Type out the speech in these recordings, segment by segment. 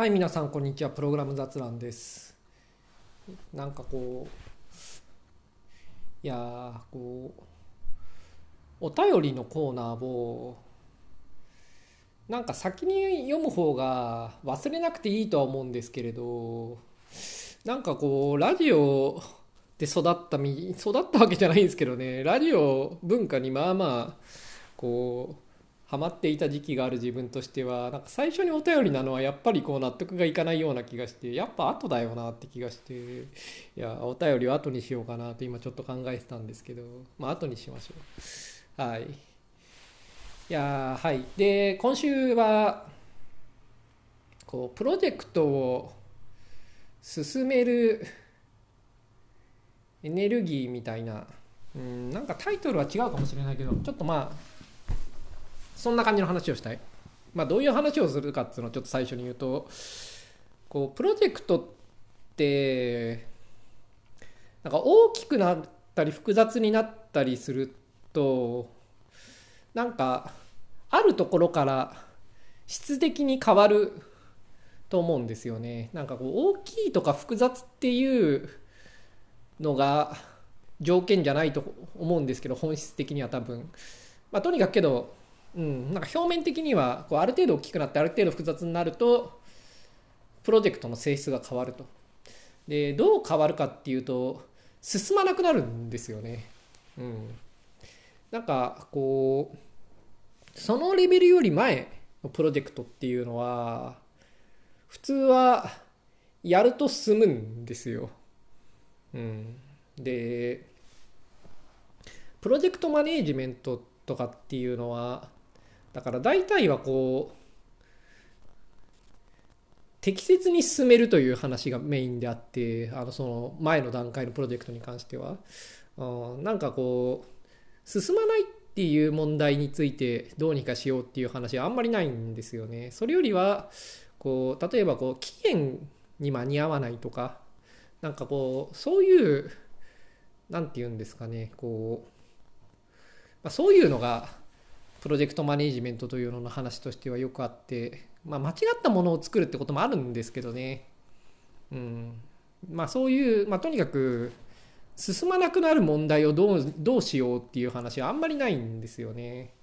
はい、皆さん、こんにちは。プログラム雑談です。なんかこう、いや、こう、お便りのコーナーを、なんか先に読む方が忘れなくていいとは思うんですけれど、なんかこう、ラジオで育ったみ、育ったわけじゃないんですけどね、ラジオ文化にまあまあ、こう、ハマっていた時期がある自分としてはなんか最初にお便りなのはやっぱりこう納得がいかないような気がしてやっぱ後だよなって気がしていやお便りを後にしようかなと今ちょっと考えてたんですけどまあ後にしましょう。はい。いやはい。で今週はこうプロジェクトを進めるエネルギーみたいなうんなんかタイトルは違うかもしれないけどちょっとまあそんな感じの話をしたい。まあ、どういう話をするかっていうのをちょっと最初に言うと、こう、プロジェクトって、なんか大きくなったり複雑になったりすると、なんか、あるところから質的に変わると思うんですよね。なんかこう、大きいとか複雑っていうのが条件じゃないと思うんですけど、本質的には多分。まあ、とにかくけど、うん、なんか表面的にはこうある程度大きくなってある程度複雑になるとプロジェクトの性質が変わると。でどう変わるかっていうと進まなくなるんですよね。うん。なんかこうそのレベルより前のプロジェクトっていうのは普通はやると進むんですよ。うん。でプロジェクトマネージメントとかっていうのはだから大体はこう適切に進めるという話がメインであってあのその前の段階のプロジェクトに関しては、うん、なんかこう進まないっていう問題についてどうにかしようっていう話はあんまりないんですよね。それよりはこう例えばこう期限に間に合わないとかなんかこうそういうなんて言うんですかねこうまあ、そういうのがプロジェクトマネジメントというのの話としてはよくあって、まあ、間違ったものを作るってこともあるんですけどね、うんまあ、そういう、まあ、とにかく進まなくなる問題をどうどうしようっていう話はあんまりないんですよね。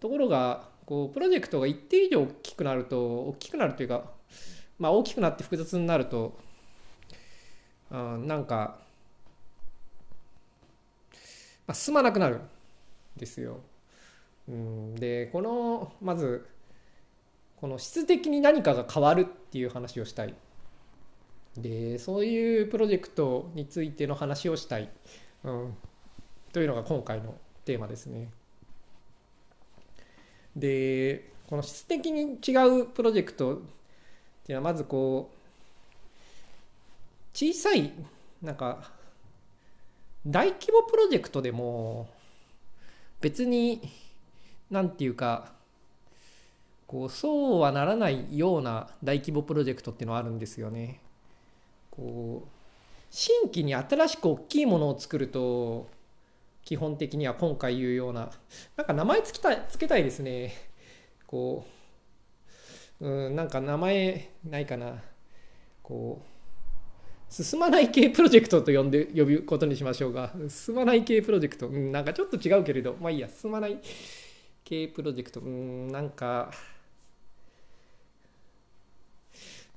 ところがこうプロジェクトが一定以上大きくなると大きくなるというか、まあ、大きくなって複雑になると、うん、なんか、まあ、進まなくなるん。ですよ。うん、でこのまずこの質的に何かが変わるっていう話をしたい。でそういうプロジェクトについての話をしたい、うん、というのが今回のテーマですね。でこの質的に違うプロジェクトっていうのはまずこう小さいなんか大規模プロジェクトでも別に何て言うかこうそうはならないような大規模プロジェクトっていうのはあるんですよね。こう新規に新しく大きいものを作ると基本的には今回言うようななんか名前つけたいつけたいですね。こううんなんか名前ないかな。こう進まない系プロジェクトと呼んで呼ぶことにしましょうが。進まない系プロジェクト。うんなんかちょっと違うけれど。まあいいや進まない。系プロジェクト。うんなんか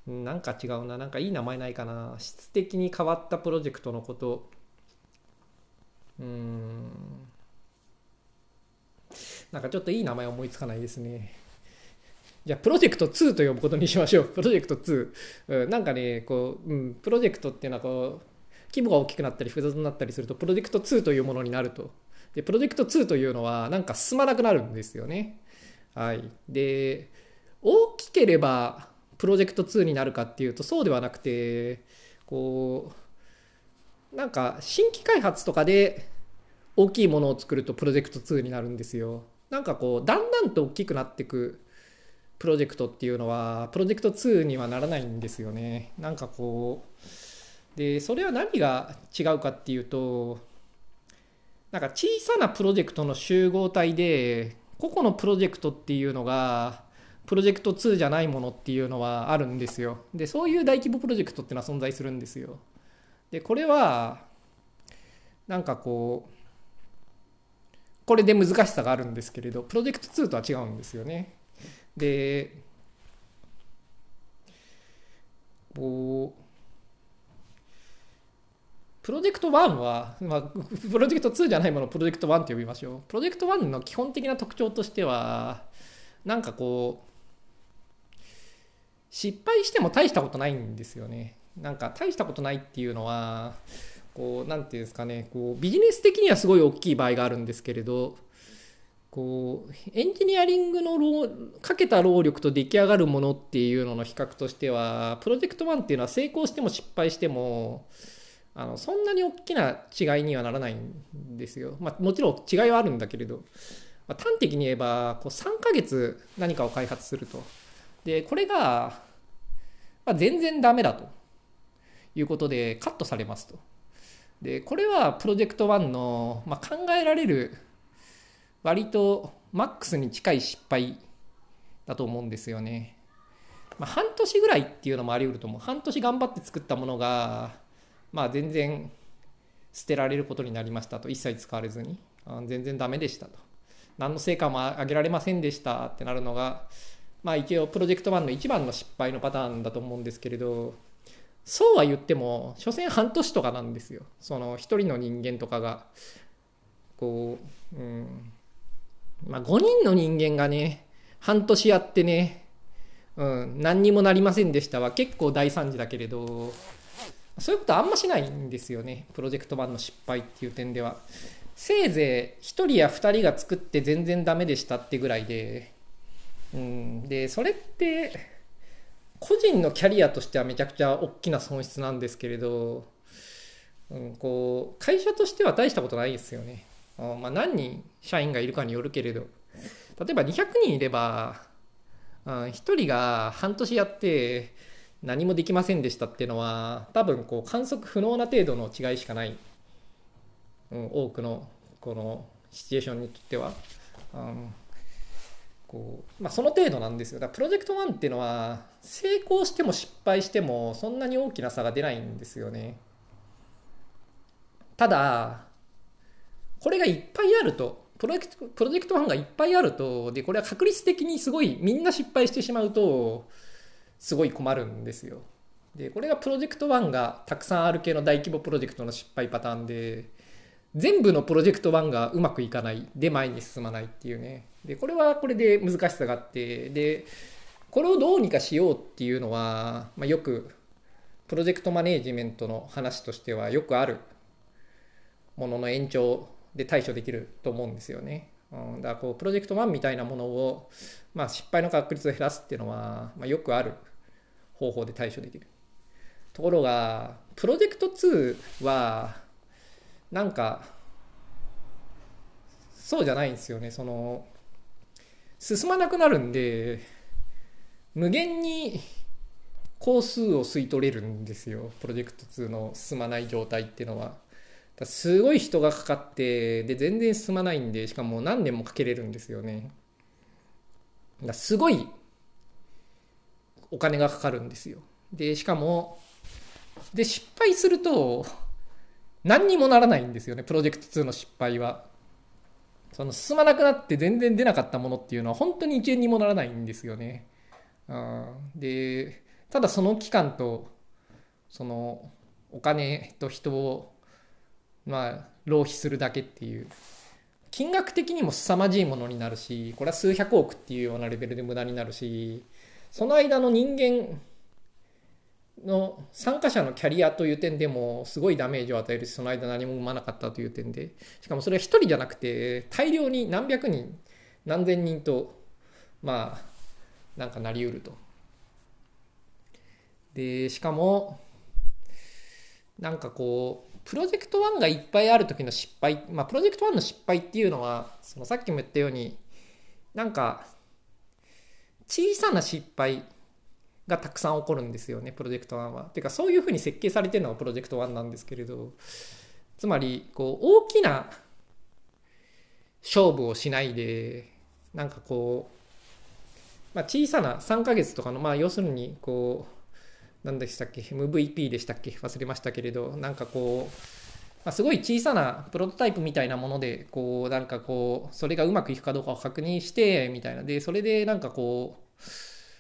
なんか違うな。なんかいい名前ないかな。質的に変わったプロジェクトのこと。うん。なんかちょっといい名前思いつかないですね。じゃあプロジェクト2と呼ぶことにしましょう。プロジェクト2、うん、なんかねこう、うん、プロジェクトっていうのはこう規模が大きくなったり複雑になったりするとプロジェクト2というものになると。でプロジェクト2というのはなんか進まなくなるんですよね。はい。で大きければプロジェクト2になるかっていうとそうではなくてこうなんか新規開発とかで大きいものを作るとプロジェクト2になるんですよ。なんかこうだんだんと大きくなってくプロジェクトっていうのはプロジェクト2にはならないんですよね。なんかこうでそれは何が違うかっていうとなんか小さなプロジェクトの集合体で個々のプロジェクトっていうのがプロジェクト2じゃないものっていうのはあるんですよ。で、そういう大規模プロジェクトっていうのは存在するんですよ。で、これは、なんかこう、これで難しさがあるんですけれど、プロジェクト2とは違うんですよね。で、こう、プロジェクト1は、まあ、プロジェクト2じゃないものをプロジェクト1と呼びましょう。プロジェクト1の基本的な特徴としては、なんかこう、失敗しても大したことないんですよね。なんか大したことないっていうのは、こう、なんていうんですかね、こう、ビジネス的にはすごい大きい場合があるんですけれど、こう、エンジニアリングのかけた労力と出来上がるものっていうのの比較としては、プロジェクト1っていうのは成功しても失敗しても、あのそんなに大きな違いにはならないんですよ。まあ、もちろん違いはあるんだけれど、まあ、端的に言えばこう3ヶ月何かを開発すると。で、これが、まあ、全然ダメだということでカットされますと。で、これはプロジェクト1の、まあ、考えられる割とマックスに近い失敗だと思うんですよね。まあ、半年ぐらいっていうのもあり得ると思う。半年頑張って作ったものが、まあ、全然捨てられることになりましたと。一切使われずに。全然ダメでしたと。何の成果も上げられませんでしたってなるのが、まあ一応プロジェクト1の一番の失敗のパターンだと思うんですけれど、そうは言っても、所詮半年とかなんですよ。その一人の人間とかが、こう、うん、まあ5人の人間がね、半年やってね、うん、何にもなりませんでしたは結構大惨事だけれど、そういうことあんましないんですよね。プロジェクト版の失敗っていう点では。せいぜい1人や2人が作って全然ダメでしたってぐらいで、うん、で、それって、個人のキャリアとしてはめちゃくちゃ大きな損失なんですけれど、うん、こう会社としては大したことないですよね。あまあ、何人社員がいるかによるけれど例えば200人いれば、うん、1人が半年やって何もできませんでしたっていうのは多分こう観測不能な程度の違いしかない、うん、多くのこのシチュエーションにとっては。うんこうまあ、その程度なんですよ。だからプロジェクト1っていうのは成功しても失敗してもそんなに大きな差が出ないんですよね。ただ、これがいっぱいあると、プロジェクトプロジェクト1がいっぱいあると、で、これは確率的にすごいみんな失敗してしまうと、すごい困るんですよ。で、これがプロジェクト1がたくさんある系の大規模プロジェクトの失敗パターンで、全部のプロジェクト1がうまくいかないで前に進まないっていうねでこれはこれで難しさがあってでこれをどうにかしようっていうのは、まあ、よくプロジェクトマネージメントの話としてはよくあるものの延長で対処できると思うんですよね。うん、だからこうプロジェクト1みたいなものを、まあ、失敗の確率を減らすっていうのは、まあ、よくある方法で対処できる。ところがプロジェクト2はなんかそうじゃないんですよね。その進まなくなるんで無限に工数を吸い取れるんですよ。プロジェクト2の進まない状態っていうのは。すごい人がかかってで全然進まないんでしかも何年もかけれるんですよね。だすごいお金がかかるんですよでしかもで失敗すると何にもならないんですよね、プロジェクト2の失敗は。その進まなくなって全然出なかったものっていうのは本当に1円にもならないんですよね。うん、で、ただその期間と、そのお金と人を、まあ、浪費するだけっていう。金額的にも凄まじいものになるし、これは数百億っていうようなレベルで無駄になるし、その間の人間の参加者のキャリアという点でもすごいダメージを与えるしその間何も生まなかったという点でしかもそれは1人じゃなくて大量に何百人何千人とまあなんかなりうると。でしかもなんかこうプロジェクト1がいっぱいある時の失敗まあプロジェクト1の失敗っていうのはそのさっきも言ったようになんか小さな失敗がたくさん起こるんですよねプロジェクト1は。ていうかそういうふうに設計されてるのがプロジェクト1なんですけれどつまりこう大きな勝負をしないでなんかこうまあ、小さな3ヶ月とかの、まあ、要するにこう何でしたっけ MVP でしたっけ忘れましたけれどなんかこう、まあ、すごい小さなプロトタイプみたいなものでこうなんかこうそれがうまくいくかどうかを確認してみたいな。でそれでなんかこう、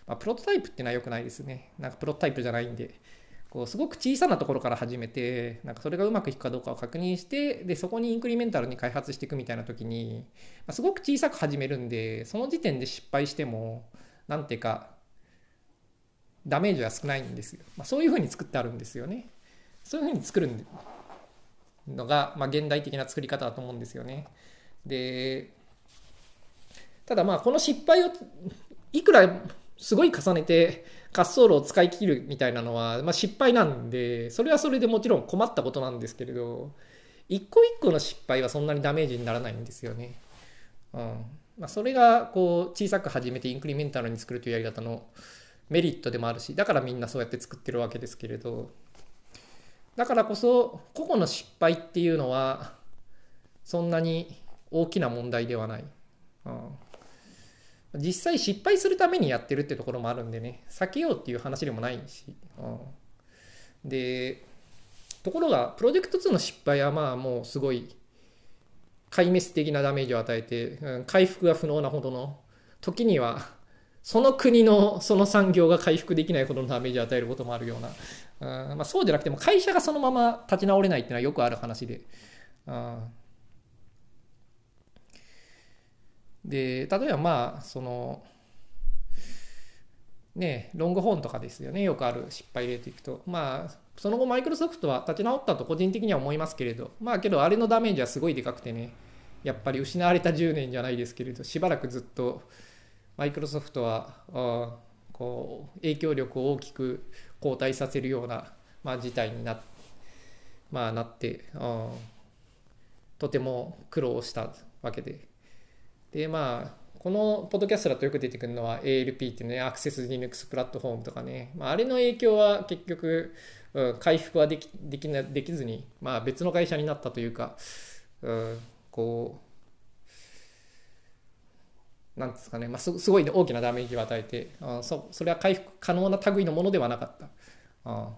まあ、プロトタイプっていうのは良くないですね。なんかプロトタイプじゃないんで。こうすごく小さなところから始めてなんかそれがうまくいくかどうかを確認してでそこにインクリメンタルに開発していくみたいな時に、まあ、すごく小さく始めるんでその時点で失敗しても何ていうかダメージは少ないんですよ、まあ、そういうふうに作ってあるんですよね。そういうふうに作るんのが、まあ、現代的な作り方だと思うんですよねでただまあこの失敗をいくらすごい重ねて滑走路を使い切るみたいなのは、まあ、失敗なんでそれはそれでもちろん困ったことなんですけれど一個一個の失敗はそんなにダメージにならないんですよね。うんまあ、それがこう小さく始めてインクリメンタルに作るというやり方のメリットでもあるしだからみんなそうやって作ってるわけですけれどだからこそ個々の失敗っていうのはそんなに大きな問題ではない。うん実際失敗するためにやってるってところもあるんでね避けようっていう話でもないし、うん、でところがプロジェクト2の失敗はまあもうすごい壊滅的なダメージを与えて、うん、回復が不能なほどの時にはその国のその産業が回復できないほどのダメージを与えることもあるような、うんまあ、そうじゃなくても会社がそのまま立ち直れないっていうのはよくある話で、うん。で例えばまあそのねロングホーンとかですよね。よくある失敗例といくと。まあその後マイクロソフトは立ち直ったと個人的には思いますけれど。まあけどあれのダメージはすごいでかくてね。やっぱり失われた10年じゃないですけれど。しばらくずっとマイクロソフトはあこう影響力を大きく後退させるような、まあ、事態にな,、まあ、なってあとても苦労したわけで。でまあこのポッドキャストだとよく出てくるのは ALP っていうねアクセス Linux プラットフォームとかね、まあ、あれの影響は結局、うん、回復はできできなできずに、まあ、別の会社になったというか、うん、こうなんですかね、まあ、すごい、大きなダメージを与えてあそそれは回復可能な類のものではなかったあ、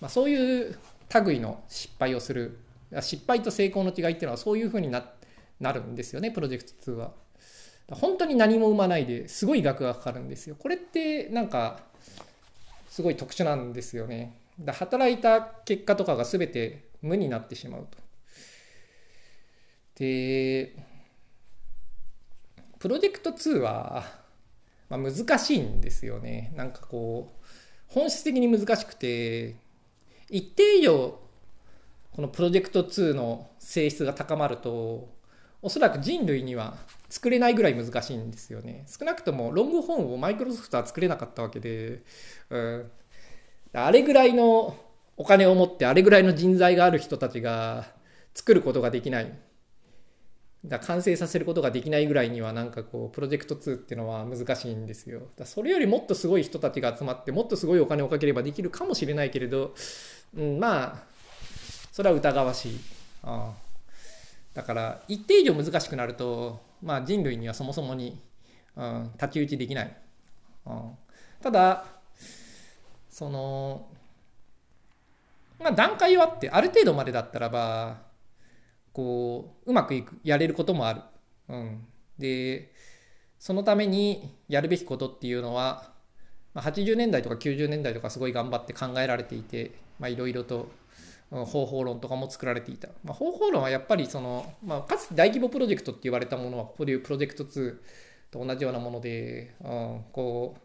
まあ、そういう類の失敗をする失敗と成功の違いっていうのはそういうふうにななるんですよねプロジェクト2は。本当に何も生まないですごい額がかかるんですよ。これってなんかすごい特殊なんですよね。だ働いた結果とかが全て無になってしまうと。でプロジェクト2は、まあ、難しいんですよね。なんかこう本質的に難しくて一定以上このプロジェクト2の性質が高まるとおそらく人類には作れないぐらい難しいんですよね。少なくともロングホーンをマイクロソフトは作れなかったわけで、うん、あれぐらいのお金を持ってあれぐらいの人材がある人たちが作ることができない。だ完成させることができないぐらいにはなんかこうプロジェクト2っていうのは難しいんですよ。だそれよりもっとすごい人たちが集まってもっとすごいお金をかければできるかもしれないけれど、うん、まあそれは疑わしい。ああだから一定以上難しくなると、まあ、人類にはそもそもに、うん、太刀打ちできない、うん、ただそのまあ段階はってある程度までだったらばこううまくいくやれることもある、うん、でそのためにやるべきことっていうのは、まあ、80年代とか90年代とかすごい頑張って考えられていていろいろと方法論とかも作られていた、まあ、方法論はやっぱりその、まあ、かつて大規模プロジェクトって言われたものはここでいうプロジェクト2と同じようなもので、うん、こ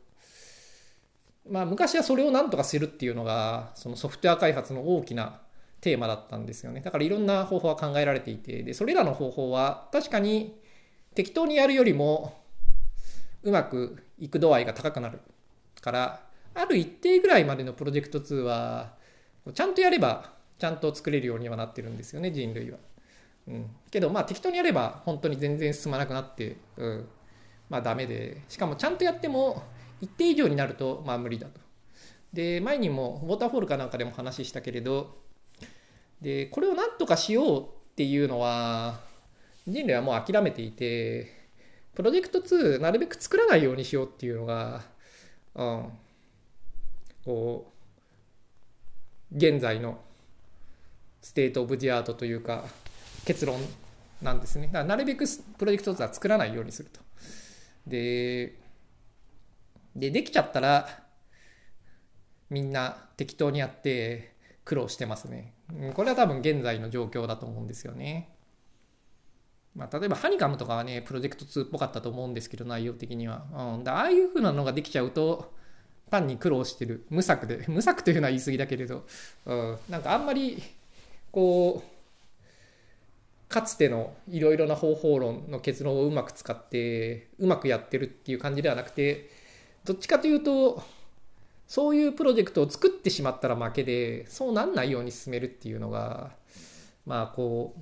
うまあ昔はそれを何とかするっていうのがそのソフトウェア開発の大きなテーマだったんですよねだからいろんな方法は考えられていてでそれらの方法は確かに適当にやるよりもうまくいく度合いが高くなるからある一定ぐらいまでのプロジェクト2はちゃんとやればちゃんと作れるようにはなってるんですよね人類は。うん、けどまあ適当にやれば本当に全然進まなくなって、うん、まあダメでしかもちゃんとやっても一定以上になるとまあ無理だと。で前にもウォーターフォールかなんかでも話したけれどでこれを何とかしようっていうのは人類はもう諦めていてプロジェクト2なるべく作らないようにしようっていうのが、うん、こう現在の state of the art というか結論なんですね。だからなるべくプロジェクト2は作らないようにすると。で、でできちゃったらみんな適当にやって苦労してますね。これは多分現在の状況だと思うんですよね。まあ、例えばハニカムとかはね、プロジェクト2っぽかったと思うんですけど、内容的には。うん、だああいう風なのができちゃうと、単に苦労してる、無策で、無策というのは言い過ぎだけれど、うん、なんかあんまり、こう、かつてのいろいろな方法論の結論をうまく使ってうまくやってるっていう感じではなくてどっちかというとそういうプロジェクトを作ってしまったら負けでそうなんないように進めるっていうのがまあこ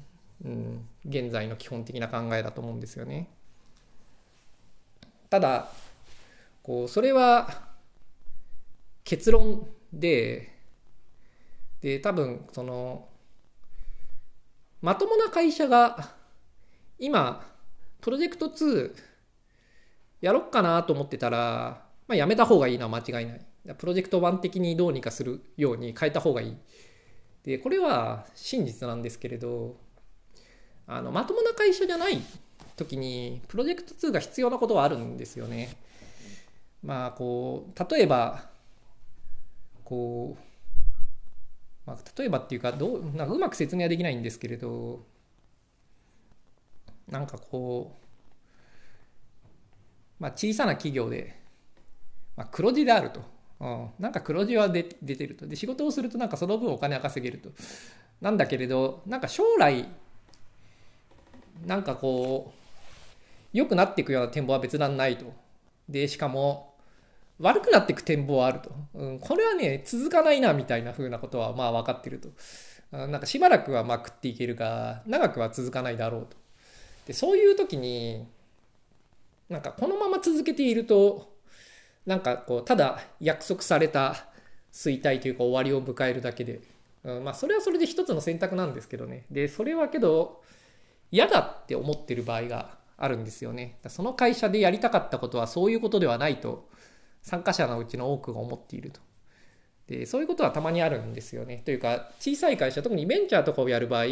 う、うん、現在の基本的な考えだと思うんですよね。ただこうそれは結論でで多分そのまともな会社が今プロジェクト2やろっかなと思ってたら、まあ、やめた方がいいのは間違いない。プロジェクト版的にどうにかするように変えた方がいい。で、これは真実なんですけれど、あの、まともな会社じゃない時に、プロジェクト2が必要なことはあるんですよね。まあ、こう、例えば、こう、まあ、例えばっていうかどうなんかうまく説明はできないんですけれどなんかこう、まあ、小さな企業で、まあ、黒字であるとうん、なんか黒字は出てると。で仕事をするとなんかその分お金は稼げると。なんだけれどなんか将来なんかこう良くなっていくような展望は別段ないと。でしかも悪くなっていく展望はあると、うん、これはね続かないなみたいな風なことはまあ分かってると。うん。なんかしばらくはまあ食っていけるが長くは続かないだろうと。でそういう時になんかこのまま続けているとなんかこうただ約束された衰退というか終わりを迎えるだけで、うん、まあそれはそれで一つの選択なんですけどね。でそれはけど嫌だって思ってる場合があるんですよね。その会社でやりたかったことはそういうことではないと参加者のうちの多くが思っていると。でそういうことはたまにあるんですよね。というか小さい会社特にベンチャーとかをやる場合っ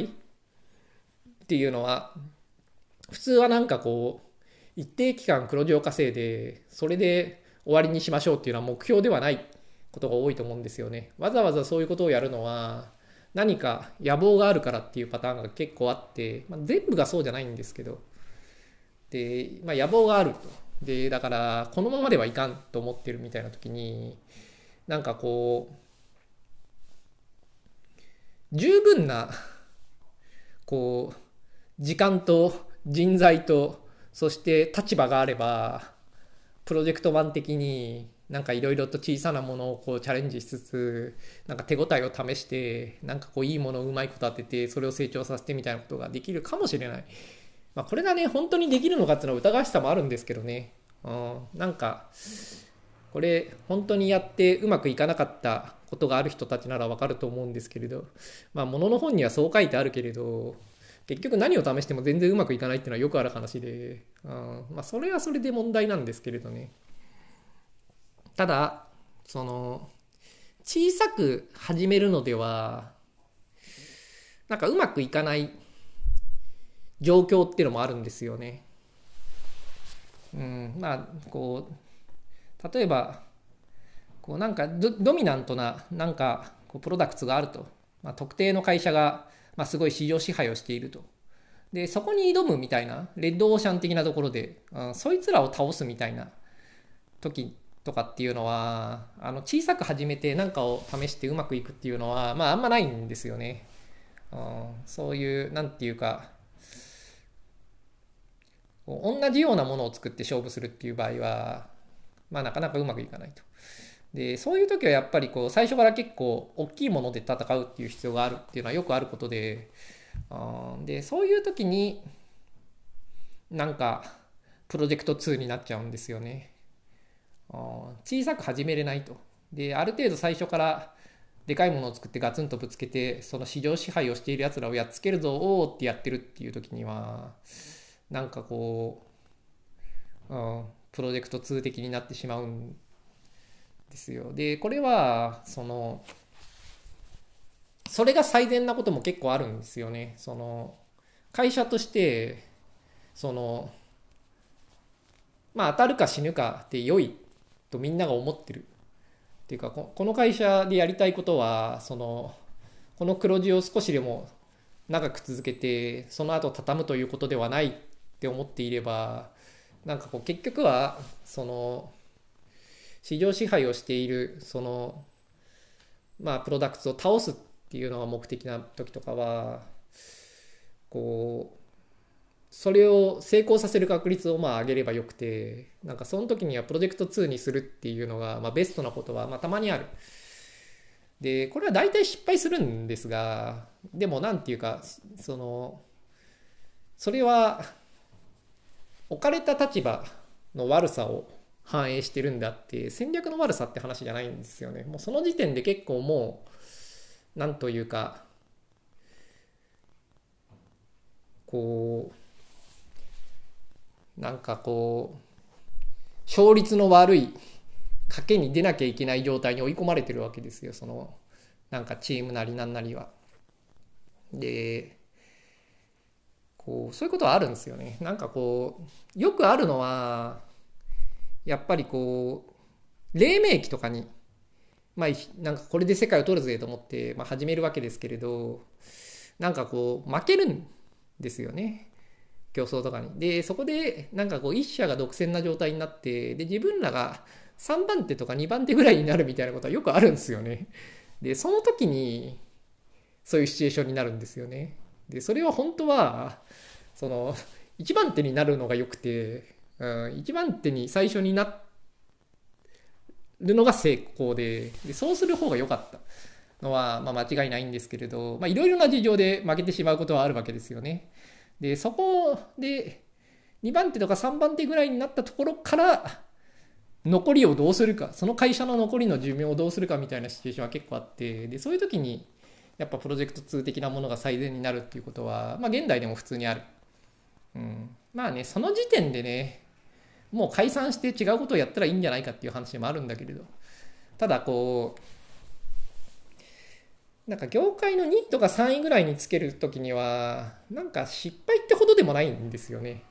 ていうのは普通はなんかこう一定期間黒字を稼いでそれで終わりにしましょうっていうのは目標ではないことが多いと思うんですよね。わざわざそういうことをやるのは何か野望があるからっていうパターンが結構あって、まあ、全部がそうじゃないんですけどで、まあ、野望があるとでだからこのままではいかんと思ってるみたいな時になんかこう十分なこう時間と人材とそして立場があればプロジェクト版的になんかいろいろと小さなものをこうチャレンジしつつなんか手応えを試してなんかこういいものをうまいこと当ててそれを成長させてみたいなことができるかもしれない、まあ、これがね本当にできるのかっていうのは疑わしさもあるんですけどね、うん、なんかこれ本当にやってうまくいかなかったことがある人たちならわかると思うんですけれど。まあ物の本にはそう書いてあるけれど結局何を試しても全然うまくいかないっていうのはよくある話で、うん、まあそれはそれで問題なんですけれどねただその小さく始めるのではなんかうまくいかない状況っていうのもあるんですよね。うん、まあこう例えばこうなんかドミナントななんかこうプロダクツがあると、まあ、特定の会社がまあ、すごい市場支配をしていると。で、そこに挑むみたいな、レッドオーシャン的なところで、うん、そいつらを倒すみたいな時とかっていうのは、あの小さく始めて何かを試してうまくいくっていうのは、まああんまないんですよね。うん、そういう、なんていうか、同じようなものを作って勝負するっていう場合は、まあなかなかうまくいかないと。でそういう時はやっぱりこう最初から結構大きいもので戦うっていう必要があるっていうのはよくあることであでそういう時になんかプロジェクト2になっちゃうんですよね。あ小さく始めれないと。である程度最初からでかいものを作ってガツンとぶつけてその市場支配をしているやつらをやっつけるぞおおってやってるっていう時にはなんかこうん、プロジェクト2的になってしまうんですよ。で、これは、その、それが最善なことも結構あるんですよね。その、会社として、その、まあ当たるか死ぬかで良いとみんなが思ってる。っていうか、この会社でやりたいことは、その、この黒字を少しでも長く続けて、その後畳むということではないって思っていれば、なんかこう結局は、その、市場支配をしている、その、まあ、プロダクツを倒すっていうのが目的な時とかは、こう、それを成功させる確率をまあ上げればよくて、なんかその時にはプロジェクト2にするっていうのが、まあ、ベストなことはまあたまにある。で、これは大体失敗するんですが、でもなんていうか、その、それは置かれた立場の悪さを反映してるんであって戦略の悪さって話じゃないんですよねもうその時点で結構もうなんというかこうなんかこう勝率の悪い賭けに出なきゃいけない状態に追い込まれてるわけですよそのなんかチームなりなんなりは。でこうそういうことはあるんですよね。なんかこうよくあるのはやっぱりこう黎明期とかにまあなんかこれで世界を取るぜと思って、まあ、始めるわけですけれどなんかこう負けるんですよね競争とかに。でそこでなんかこう一社が独占な状態になってで自分らが3番手とか2番手ぐらいになるみたいなことはよくあるんですよね。でその時にそういうシチュエーションになるんですよね。でそれは本当はその1番手になるのがよくて、うん、1番手に最初になるのが成功ででそうする方が良かったのは、まあ、間違いないんですけれどいろいろな事情で負けてしまうことはあるわけですよね。でそこで2番手とか3番手ぐらいになったところから残りをどうするかその会社の残りの寿命をどうするかみたいなシチュエーションは結構あってでそういう時にやっぱプロジェクト2的なものが最善になるっていうことは、まあ、現代でも普通にある。うん、まあね、その時点でね、もう解散して違うことをやったらいいんじゃないかっていう話もあるんだけれど、ただこう、なんか業界の2位とか3位ぐらいにつけるときには、なんか失敗ってほどでもないんですよね。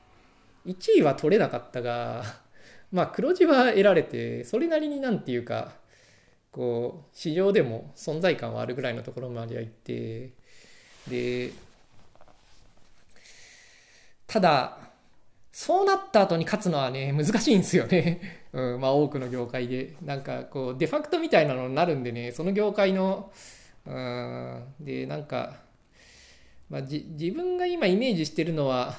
1位は取れなかったが、まあ黒字は得られて、それなりになんていうか、こう市場でも存在感はあるぐらいのところまでは行ってでただそうなった後に勝つのはね難しいんですよね、うん、まあ多くの業界で。なんかこうデファクトみたいなのになるんでねその業界のうんでなんか、まあ、じ自分が今イメージしてるのは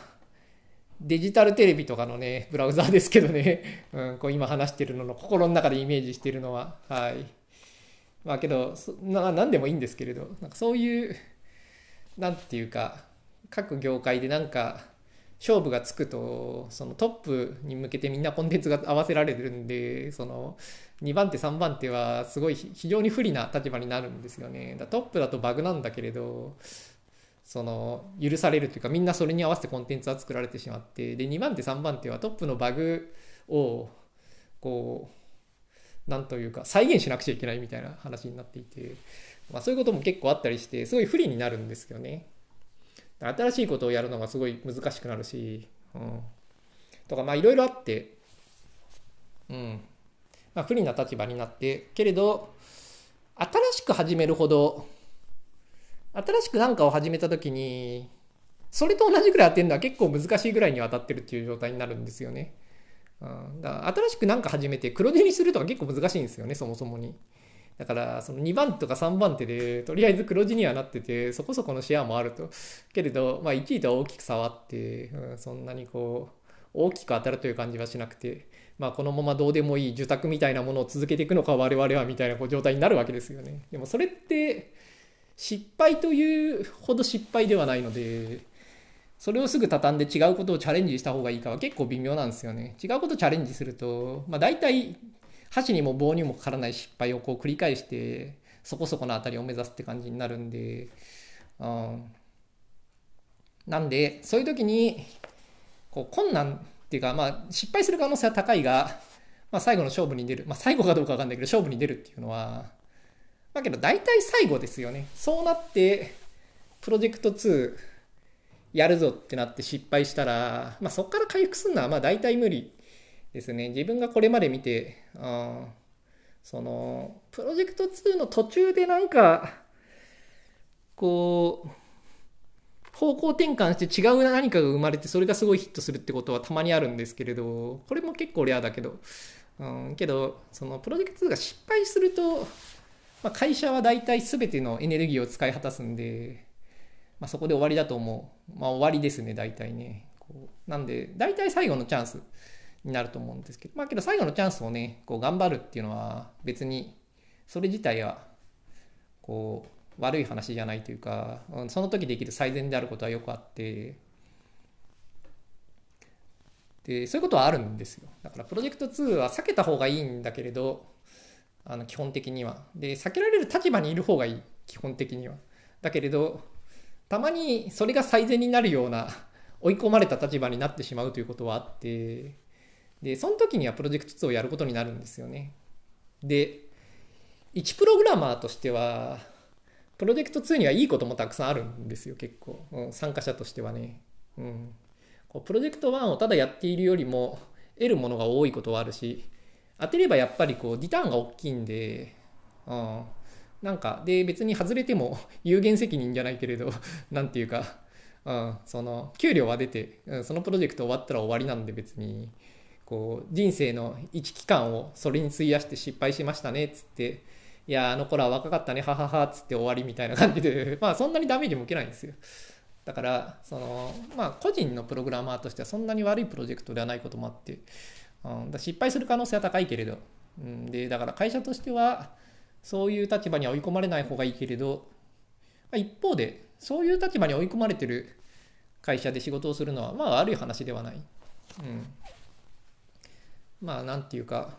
デジタルテレビとかのね、ブラウザーですけどね、うん、こう今話してるのの心の中でイメージしてるのは、はい。まあけどな何でもいいんですけれど。なんかそういうなんていうか各業界でなんか勝負がつくとそのトップに向けてみんなコンテンツが合わせられるんでその2番手3番手はすごい非常に不利な立場になるんですよねだトップだとバグなんだけれどその許されるというかみんなそれに合わせてコンテンツは作られてしまってで2番手3番手はトップのバグをこうなんというか再現しなくちゃいけないみたいな話になっていて、まあ、そういうことも結構あったりしてすごい不利になるんですよね。新しいことをやるのがすごい難しくなるし、うん、とかまあいろいろあって、うん。まあ、不利な立場になって。けれど新しく始めるほど新しく何かを始めた時にそれと同じぐらい当てるのは結構難しいぐらいに当たってるっていう状態になるんですよね。うん、だから新しく何か始めて黒字にするとか結構難しいんですよねそもそもに。だからその2番とか3番手でとりあえず黒字にはなっててそこそこのシェアもあるとけれど、まあ、1位とは大きく差はあって、うん、そんなにこう大きく当たるという感じはしなくて、まあ、このままどうでもいい受託みたいなものを続けていくのか我々はみたいなこう状態になるわけですよね。でもそれって失敗というほど失敗ではないのでそれをすぐ畳んで違うことをチャレンジした方がいいかは結構微妙なんですよね。違うことチャレンジすると、まあ、大体箸にも棒にもかからない失敗をこう繰り返してそこそこの当たりを目指すって感じになるんで、うん、なんでそういう時にこう困難っていうか、まあ、失敗する可能性は高いが、まあ、最後の勝負に出る、まあ、最後かどうかわかんないけど、勝負に出るっていうのは、だけど大体最後ですよね。そうなって、プロジェクト2やるぞってなって失敗したら、まあ、そこから回復するのはまあ大体無理。ですね。自分がこれまで見て、あその、プロジェクト2の途中でなんか、こう、方向転換して違う何かが生まれてそれがすごいヒットするってことはたまにあるんですけれどこれも結構レアだけど、うん、けどそのプロジェクト2が失敗すると、まあ、会社は大体全てのエネルギーを使い果たすんで、まあ、そこで終わりだと思う、まあ、終わりですね大体ね。こうなんで大体最後のチャンス。になると思うんですけどまあけど最後のチャンスをねこう頑張るっていうのは別にそれ自体はこう悪い話じゃないというか、うん、その時できる最善であることはよくあってでそういうことはあるんですよ。だからプロジェクト2は避けた方がいいんだけれどあの基本的には。で避けられる立場にいる方がいい基本的には。だけれどたまにそれが最善になるような追い込まれた立場になってしまうということはあってでその時にはプロジェクト2をやることになるんですよねで1プログラマーとしてはプロジェクト2にはいいこともたくさんあるんですよ、結構。うん、参加者としてはね。うん。こうプロジェクト1をただやっているよりも、得るものが多いことはあるし、当てればやっぱりこう、リターンが大きいんで、うん。なんか、で、別に外れても 有限責任じゃないけれど、なんていうか、うん、その、給料は出て、うん、そのプロジェクト終わったら終わりなんで別に、こう、人生の一期間をそれに費やして失敗しましたね、っつって、いや、あの頃は若かったね、はははっ、つって終わりみたいな感じで、まあそんなにダメージも受けないんですよ。だから、その、まあ個人のプログラマーとしてはそんなに悪いプロジェクトではないこともあって、うん、だ失敗する可能性は高いけれど、うん、で、だから会社としては、そういう立場には追い込まれない方がいいけれど、ま、一方で、そういう立場に追い込まれてる会社で仕事をするのは、まあ悪い話ではない。うん。まあ、なんていうか、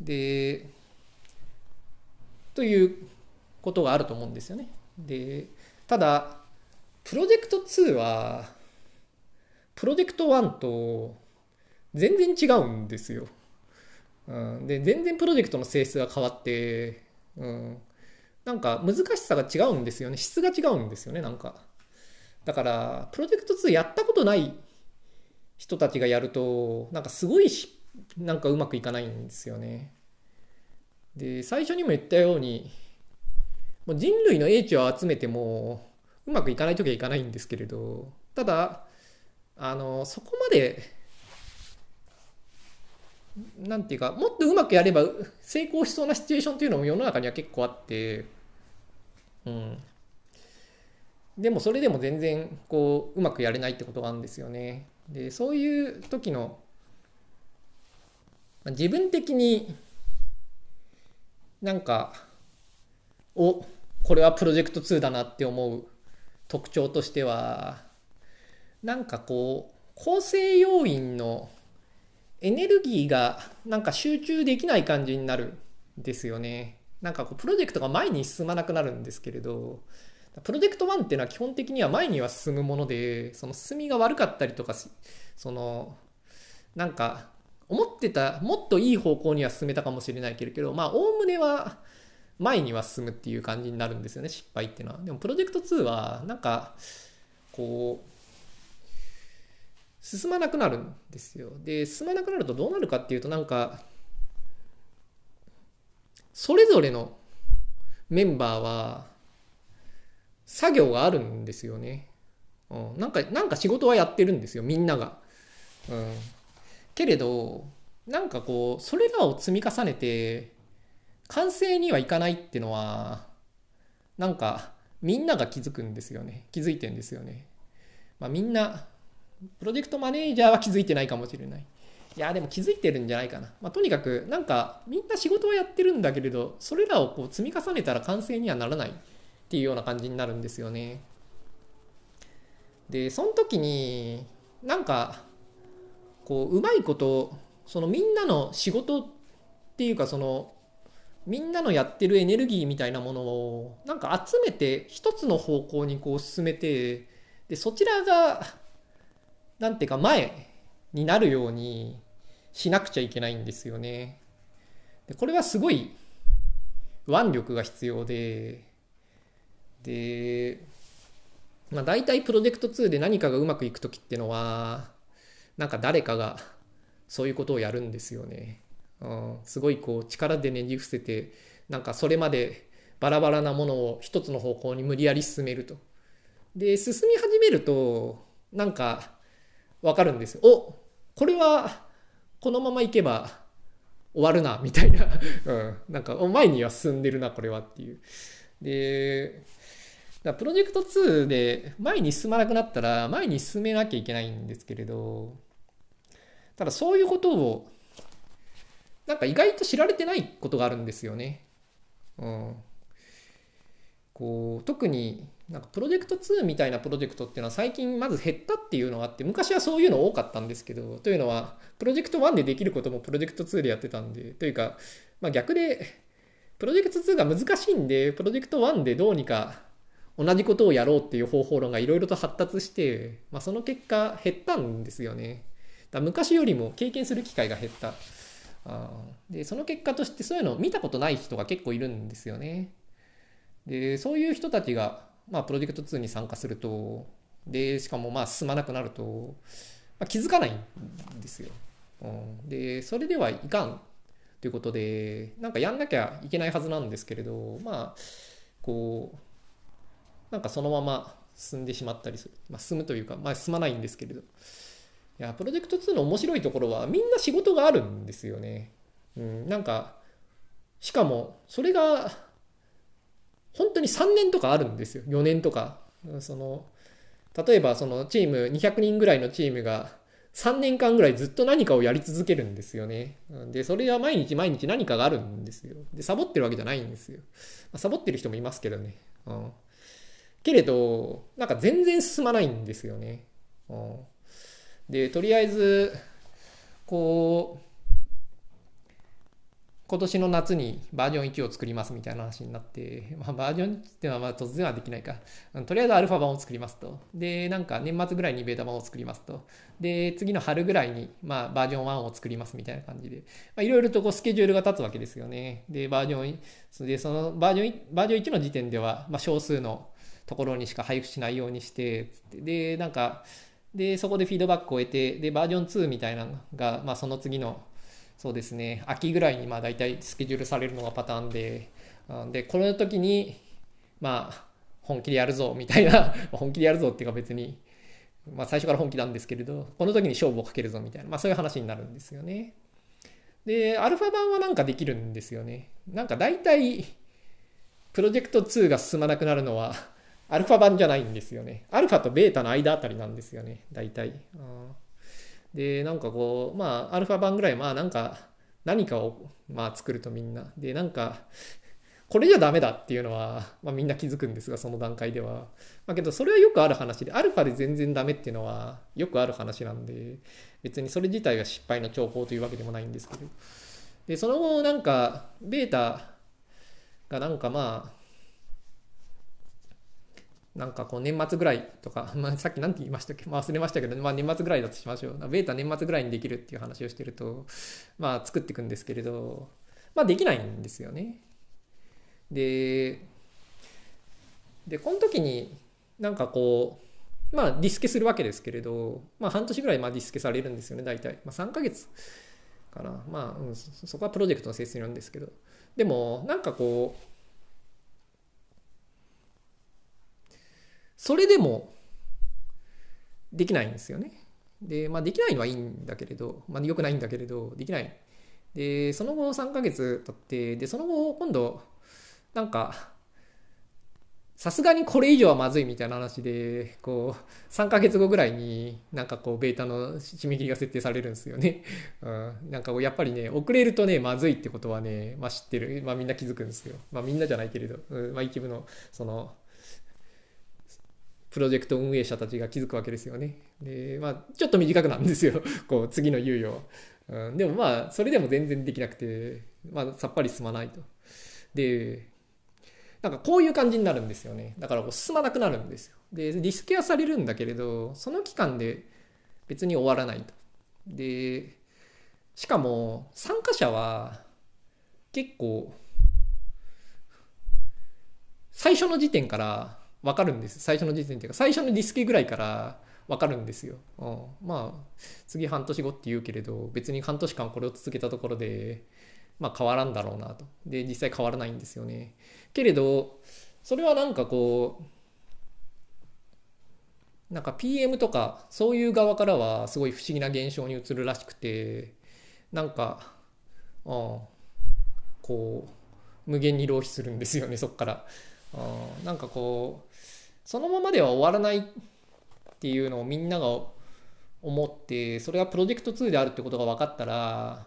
で、ということがあると思うんですよね。でただプロジェクト2はプロジェクト1と全然違うんですよ。うん、で全然プロジェクトの性質が変わって、うん、なんか難しさが違うんですよね質が違うんですよねなんかだからプロジェクト2やったことない人たちがやるとなんかすごいしなんかうまくいかないんですよね。で最初にも言ったようにもう人類の英知を集めてもうまくいかない時はいかないんですけれどただあのそこまでなんていうかもっとうまくやれば成功しそうなシチュエーションっていうのも世の中には結構あってうん。でもそれでも全然こううまくやれないってことがあるんですよね。でそういう時の自分的になんかおこれはプロジェクト2だなって思う特徴としてはなんかこう構成要因のエネルギーがなんか集中できない感じになるんですよね。なんかこうプロジェクトが前に進まなくなるんですけれどプロジェクト1っていうのは基本的には前には進むものでその進みが悪かったりとかしそのなんか思ってたもっといい方向には進めたかもしれないけれどまあおおむねは前には進むっていう感じになるんですよね失敗っていうのは。でもプロジェクト2はなんかこう進まなくなるんですよ。で進まなくなるとどうなるかっていうとなんかそれぞれのメンバーは作業があるんですよね、うん、なんかなんか仕事はやってるんですよみんなが、うん、けれどなんかこうそれらを積み重ねて完成にはいかないっていうのはなんかみんなが気づくんですよね。気づいてんですよね、まあ、みんなプロジェクトマネージャーは気づいてないかもしれない。いやでも気づいてるんじゃないかな、まあ、とにかくなんかみんな仕事はやってるんだけれどそれらをこう積み重ねたら完成にはならない。っていうような感じになるんですよねでその時になんかこううまいことそのみんなの仕事っていうかそのみんなのやってるエネルギーみたいなものをなんか集めて一つの方向にこう進めてでそちらがなんていうか前になるようにしなくちゃいけないんですよね。でこれはすごい腕力が必要で、で、まあ大体プロジェクト2で何かがうまくいく時っていうのは、なんか誰かがそういうことをやるんですよね。うん、すごいこう力でねじ伏せて、なんかそれまでバラバラなものを一つの方向に無理やり進めると。で、進み始めると、なんかわかるんですよ。おこれはこのままいけば終わるな、みたいな。うん。なんか、前には進んでるな、これはっていう。で、だプロジェクト2で前に進まなくなったら前に進めなきゃいけないんですけれど、ただそういうことを、なんか意外と知られてないことがあるんですよね。うん。こう、特になんかプロジェクト2みたいなプロジェクトっていうのは最近まず減ったっていうのがあって昔はそういうの多かったんですけどというのはプロジェクト1でできることもプロジェクト2でやってたんでというか、まあ、逆でプロジェクト2が難しいんでプロジェクト1でどうにか同じことをやろうっていう方法論がいろいろと発達して、まあ、その結果減ったんですよね。だ昔よりも経験する機会が減った。あでその結果としてそういうのを見たことない人が結構いるんですよね。でそういう人たちがまあ、プロジェクト2に参加すると、で、しかもまあ進まなくなると、まあ、気づかないんですよ。うん、で、それではいかんということで、なんかやんなきゃいけないはずなんですけれど、まあ、こう、なんかそのまま進んでしまったりする。まあ、進むというか、まあ、進まないんですけれど。いや、プロジェクト2の面白いところは、みんな仕事があるんですよね。うん、なんか、しかも、それが、本当に3年とかあるんですよ。4年とか。その、例えばそのチーム、200人ぐらいのチームが3年間ぐらいずっと何かをやり続けるんですよね。で、それは毎日毎日何かがあるんですよ。で、サボってるわけじゃないんですよ。まあ、サボってる人もいますけどね。うん。けれど、なんか全然進まないんですよね。うん。で、とりあえず、こう、今年の夏にバージョン1を作りますみたいな話になって、まあ、バージョンっていうのはまあ突然はできないか。とりあえずアルファ版を作りますと。で、なんか年末ぐらいにベータ版を作りますと。で、次の春ぐらいにまあバージョン1を作りますみたいな感じで、いろいろとこうスケジュールが立つわけですよね。で、バージョン、で、そのバージョン、バージョン1の時点では、まあ、少数のところにしか配布しないようにして、で、なんか、で、そこでフィードバックを得て、で、バージョン2みたいなのが、まあ、その次のそうですね秋ぐらいにまあ大体スケジュールされるのがパターンででこの時にまあ本気でやるぞみたいな 本気でやるぞっていうか別に、まあ、最初から本気なんですけれどこの時に勝負をかけるぞみたいな、まあ、そういう話になるんですよね。でアルファ版はなんかできるんですよね。なんか大体プロジェクト2が進まなくなるのはアルファ版じゃないんですよね。アルファとベータの間あたりなんですよね、大体。で、なんかこう、まあ、アルファ版ぐらい、まあなんか、何かを、まあ作るとみんな。で、なんか、これじゃダメだっていうのは、まあ、みんな気づくんですが、その段階では。まあ、けど、それはよくある話で、アルファで全然ダメっていうのは、よくある話なんで、別にそれ自体が失敗の兆候というわけでもないんですけど。で、その後、なんか、ベータがなんかまあ、なんかこう年末ぐらいとか、まあ、さっき何て言いましたっけ、忘れましたけど、まあ、年末ぐらいだとしましょう。ベータ年末ぐらいにできるっていう話をしてると、まあ、作っていくんですけれど、まあ、できないんですよね。で、で、この時になんかこう、まあ、ディスケするわけですけれど、まあ、半年ぐらいまあディスケされるんですよね、大体。まあ、3ヶ月かな。まあ、うん、そこはプロジェクトの性質によるんですけど。でも、なんかこう、それでもできないんですよね。で、まあ、できないのはいいんだけれど、まあ、良くないんだけれど、できない。で、その後3ヶ月経って、で、その後今度、なんか、さすがにこれ以上はまずいみたいな話で、こう、3ヶ月後ぐらいになんかこう、ベータの締め切りが設定されるんですよね。うん。なんかこうやっぱりね、遅れるとね、まずいってことはね、まあ知ってる。まあみんな気づくんですよ。まあみんなじゃないけれど、うん、まあ一部の、その、プロジェクト運営者たちが気づくわけですよね。で、まあ、ちょっと短くなんですよ。こう、次の猶予は。うん、でもまあ、それでも全然できなくて、まあ、さっぱり進まないと。で、なんかこういう感じになるんですよね。だからこう進まなくなるんですよ。で、リスケはされるんだけれど、その期間で別に終わらないと。でしかも参加者は結構最初の時点から分かるんです最初の時点っていうか最初のディスケぐらいから分かるんですよ、うん、まあ次半年後って言うけれど別に半年間これを続けたところでまあ変わらんだろうなと。で実際変わらないんですよね。けれどそれはなんかこうなんか PM とかそういう側からはすごい不思議な現象に移るらしくてなんか、うん、こう無限に浪費するんですよねそっから。うん、なんかこうそのままでは終わらないっていうのをみんなが思ってそれがプロジェクト2であるってことが分かったら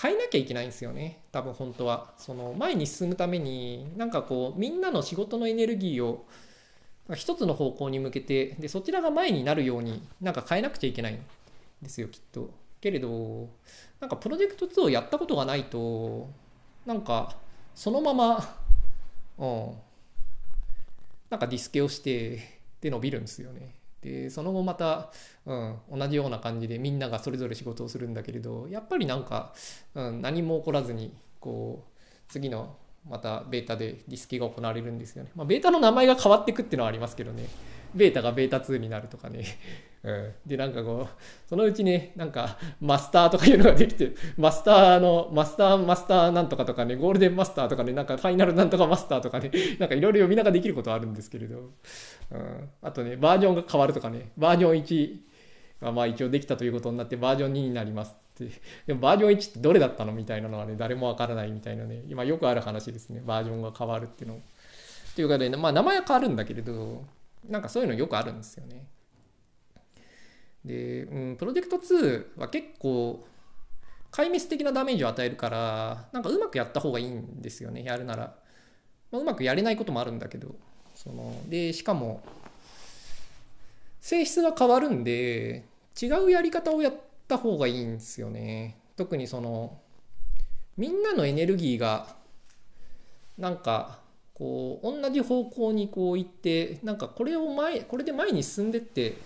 変えなきゃいけないんですよね。多分本当は。その前に進むためになんかこうみんなの仕事のエネルギーを一つの方向に向けてでそちらが前になるようになんか変えなくちゃいけないんですよきっと。けれどなんかプロジェクト2をやったことがないとなんかそのままうん。なんかディスケをしてで伸びるんですよね。でその後また、うん、同じような感じでみんながそれぞれ仕事をするんだけれどやっぱりなんか、うん、何も起こらずにこう次のまたベータでディスケが行われるんですよね。まあ、ベータの名前が変わっていくっていうのはありますけどね。ベータがベータ2になるとかね。うん、で、なんかこう、そのうちね、なんか、マスターとかいうのができて、マスターの、マスター、マスターなんとかとかね、ゴールデンマスターとかね、なんかファイナルなんとかマスターとかね、なんかいろいろ読みながらできることはあるんですけれど、うん、あとね、バージョンが変わるとかね、バージョン1がまあ一応できたということになって、バージョン2になりますって。でもバージョン1ってどれだったのみたいなのはね、誰もわからないみたいなね、今よくある話ですね、バージョンが変わるっていうの。というかね、まあ名前は変わるんだけれど、なんかそういうのよくあるんですよね。で、うん、プロジェクト2は結構壊滅的なダメージを与えるからなんかうまくやった方がいいんですよねやるなら、まあ、うまくやれないこともあるんだけどそのでしかも性質が変わるんで違うやり方をやった方がいいんですよね。特にそのみんなのエネルギーがなんかこう同じ方向にこう行ってなんかこれを前これで前に進んでって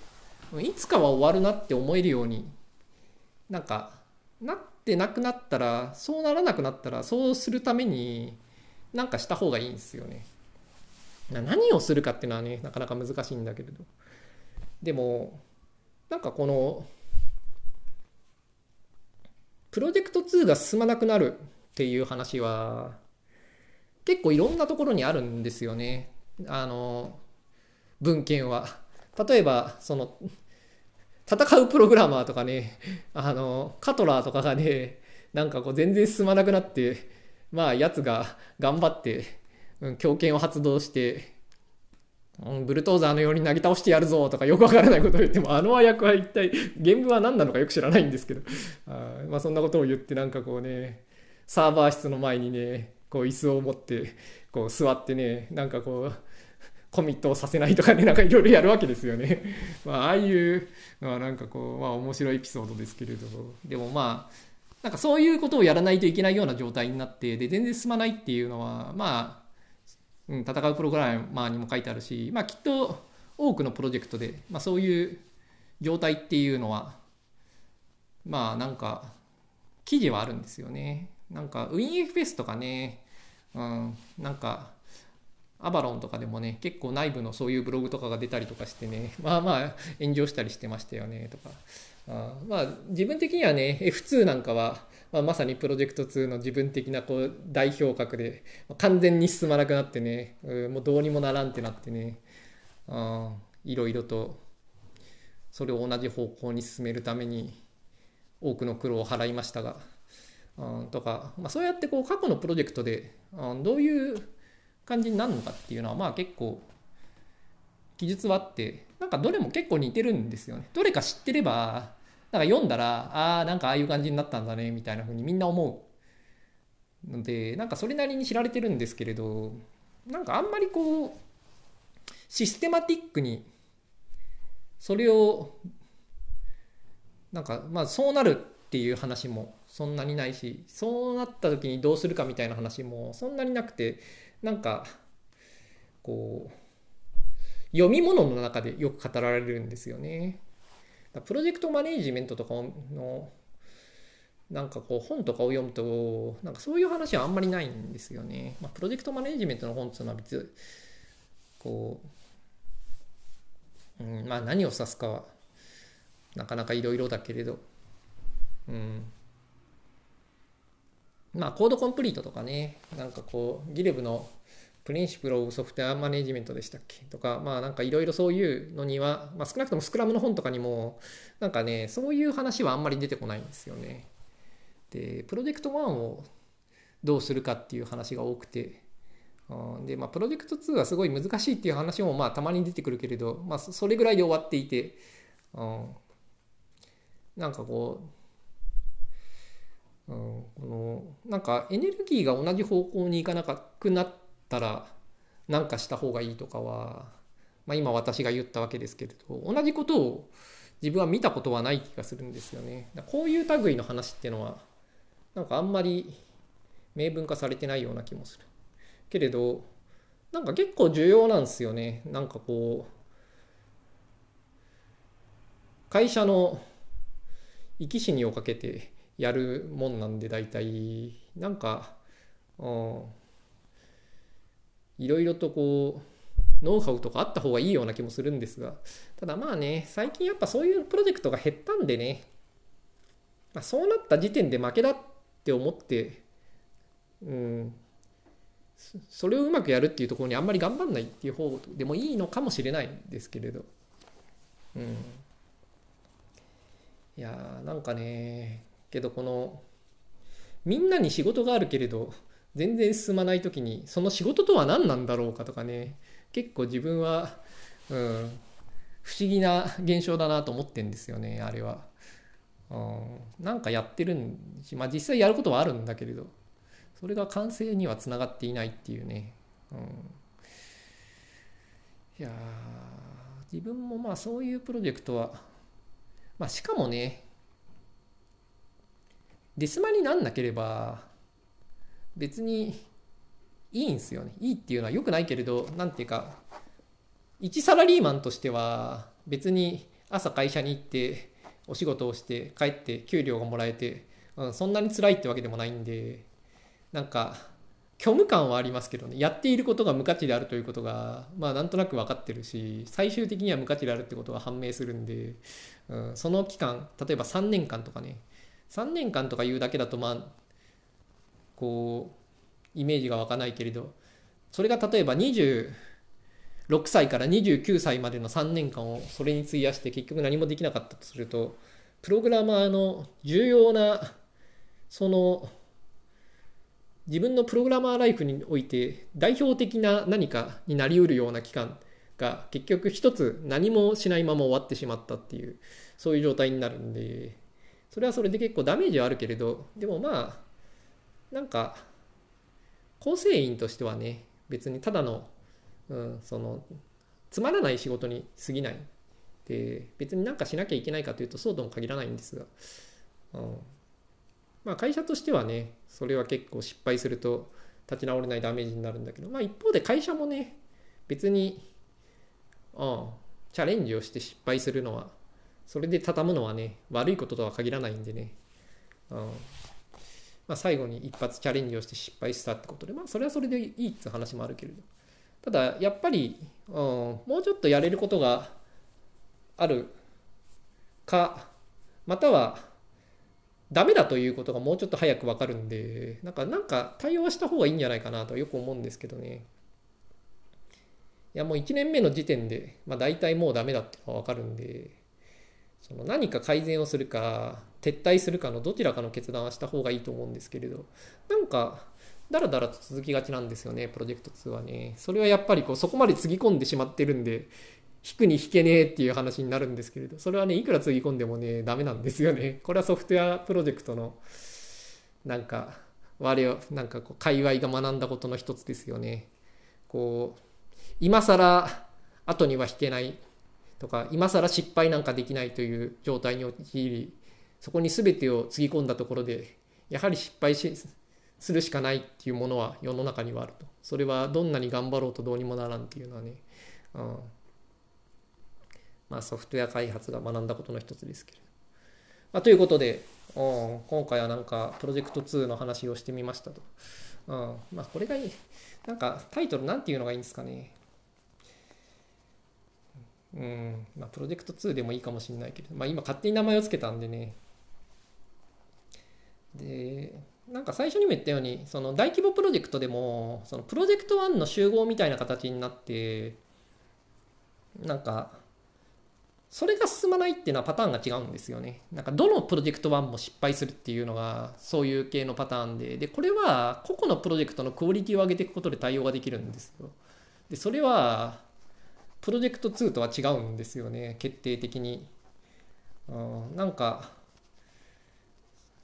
いつかは終わるなって思えるようになんかなってなくなったらそうならなくなったらそうするためになんかした方がいいんですよね。何をするかっていうのはねなかなか難しいんだけれどでもなんかこのプロジェクト2が進まなくなるっていう話は結構いろんなところにあるんですよね。あの文献は。例えばその戦うプログラマーとかねあのカトラーとかがねなんかこう全然進まなくなってまあやつが頑張って、うん、強権を発動してうん、ブルトーザーのようになぎ倒してやるぞとかよくわからないことを言ってもあの和訳は一体原文は何なのかよく知らないんですけどあまあそんなことを言ってなんかこうねサーバー室の前にねこう椅子を持ってこう座ってねなんかこうコミットをさせないとかねなんかいろいろやるわけですよね。まあああいうのはなんかこうまあ面白いエピソードですけれどでもまあなんかそういうことをやらないといけないような状態になってで全然進まないっていうのはまあ、うん、戦うプログラマーにも書いてあるしまあきっと多くのプロジェクトで、まあ、そういう状態っていうのはまあなんか記事はあるんですよね。なんか WinFS とかね、うん、なんかアバロンとかでもね結構内部のそういうブログとかが出たりとかしてね まあまあ炎上したりしてましたよねとか。あまあ自分的にはね F2 なんかは、まあ、まさにプロジェクト2の自分的なこう代表格で完全に進まなくなってねもうどうにもならんってなってねあいろいろとそれを同じ方向に進めるために多くの苦労を払いましたが、うん、とか、まあ、そうやってこう過去のプロジェクトで、うん、どういう感じになるのかっていうのはまあ結構記述はあってなんかどれも結構似てるんですよね。どれか知ってればなんか読んだらああなんかああいう感じになったんだねみたいな風にみんな思うのでなんかそれなりに知られてるんですけれどなんかあんまりこうシステマティックにそれをなんかまあそうなるっていう話もそんなにないしそうなった時にどうするかみたいな話もそんなになくてなんかこう読み物の中でよく語られるんですよね。プロジェクトマネージメントとかのなんかこう本とかを読むとなんかそういう話はあんまりないんですよね。まあ、プロジェクトマネージメントの本っていうのは別にこう、うん、まあ何を指すかはなかなかいろいろだけれど、うん、まあ Code Complete とかねなんかこうギルブの Principle of Software Management でしたっけ？とか、まあなんかいろいろそういうのには、まあ、少なくともスクラムの本とかにも、なんかね、そういう話はあんまり出てこないんですよね。で、プロジェクト1をどうするかっていう話が多くて、で、まあ、プロジェクト2はすごい難しいっていう話もまあたまに出てくるけれど、まあ、それぐらいで終わっていて、うん、なんかこう、うん、このなんかエネルギーが同じ方向に行かなくなったら何かした方がいいとかは、まあ、今私が言ったわけですけれど同じことを自分は見たことはない気がするんですよね。こういう類の話っていうのはなんかあんまり明文化されてないような気もする。けれどなんか結構重要なんですよね。なんかこう会社の生き死にをかけてやるもんなんで大体なんか、いろいろとこうノウハウとかあった方がいいような気もするんですがただまあね最近やっぱそういうプロジェクトが減ったんでね、まあ、そうなった時点で負けだって思ってうんそれをうまくやるっていうところにあんまり頑張んないっていう方でもいいのかもしれないんですけれどうん。いやーなんかねけどこのみんなに仕事があるけれど全然進まない時にその仕事とは何なんだろうかとかね。結構自分は、うん、不思議な現象だなと思ってんですよねあれは、うん、なんかやってるんしまあ実際やることはあるんだけれどそれが完成にはつながっていないっていうね、うん、いや自分もまあそういうプロジェクトはまあしかもねデスマになんなければ別にいいんすよね。いいっていうのは良くないけれど何ていうか一サラリーマンとしては別に朝会社に行ってお仕事をして帰って給料がもらえて、うん、そんなに辛いってわけでもないんでなんか虚無感はありますけどね。やっていることが無価値であるということがまあなんとなく分かってるし最終的には無価値であるってことが判明するんで、うん、その期間例えば3年間とかね3年間とか言うだけだとまあこうイメージが湧かないけれどそれが例えば26歳から29歳までの3年間をそれに費やして結局何もできなかったとするとプログラマーの重要なその自分のプログラマーライフにおいて代表的な何かになりうるような期間が結局一つ何もしないまま終わってしまったっていうそういう状態になるんでそれはそれで結構ダメージはあるけれどでもまあなんか構成員としてはね別にただの,、うん、そのつまらない仕事に過ぎない。で別になんかしなきゃいけないかというとそうとも限らないんですが、うん、まあ会社としてはねそれは結構失敗すると立ち直れないダメージになるんだけど。まあ一方で会社もね別に、うん、チャレンジをして失敗するのはそれで畳むのはね悪いこととは限らないんでね、うん。まあ、最後に一発チャレンジをして失敗したってことでまあそれはそれでいいって話もあるけれど。ただやっぱり、うん、もうちょっとやれることがあるかまたはダメだということがもうちょっと早く分かるんでなんかなんか対応はした方がいいんじゃないかなとよく思うんですけどね。いやもう1年目の時点で、まあ、大体もうダメだってのは分かるんで。その何か改善をするか撤退するかのどちらかの決断はした方がいいと思うんですけれどなんかだらだらと続きがちなんですよねプロジェクト2はね。それはやっぱりこうそこまでつぎ込んでしまってるんで引くに引けねえっていう話になるんですけれどそれはねいくらつぎ込んでもねダメなんですよね。これはソフトウェアプロジェクトのなんか我々なんかこう界隈が学んだことの一つですよね。こう今更後には引けない。とか今更失敗なんかできないという状態に陥りそこに全てをつぎ込んだところでやはり失敗しするしかないっていうものは世の中にはあるとそれはどんなに頑張ろうとどうにもならんっていうのはね、うん、まあ、ソフトウェア開発が学んだことの一つですけれど。まあ、ということで、うん、今回はなんかプロジェクト2の話をしてみましたと。うん、まあこれがいい。なんかタイトルなんていうのがいいんですかね。うん、まあプロジェクト2でもいいかもしれないけど、まあ今勝手に名前を付けたんでね。で、なんか最初にも言ったように、その大規模プロジェクトでも、そのプロジェクト1の集合みたいな形になって、なんかそれが進まないっていうのはパターンが違うんですよね。なんかどのプロジェクト1も失敗するっていうのがそういう系のパターンで、で、これは個々のプロジェクトのクオリティを上げていくことで対応ができるんですよ。で、それはプロジェクト2とは違うんですよね、決定的に。うん、なんか、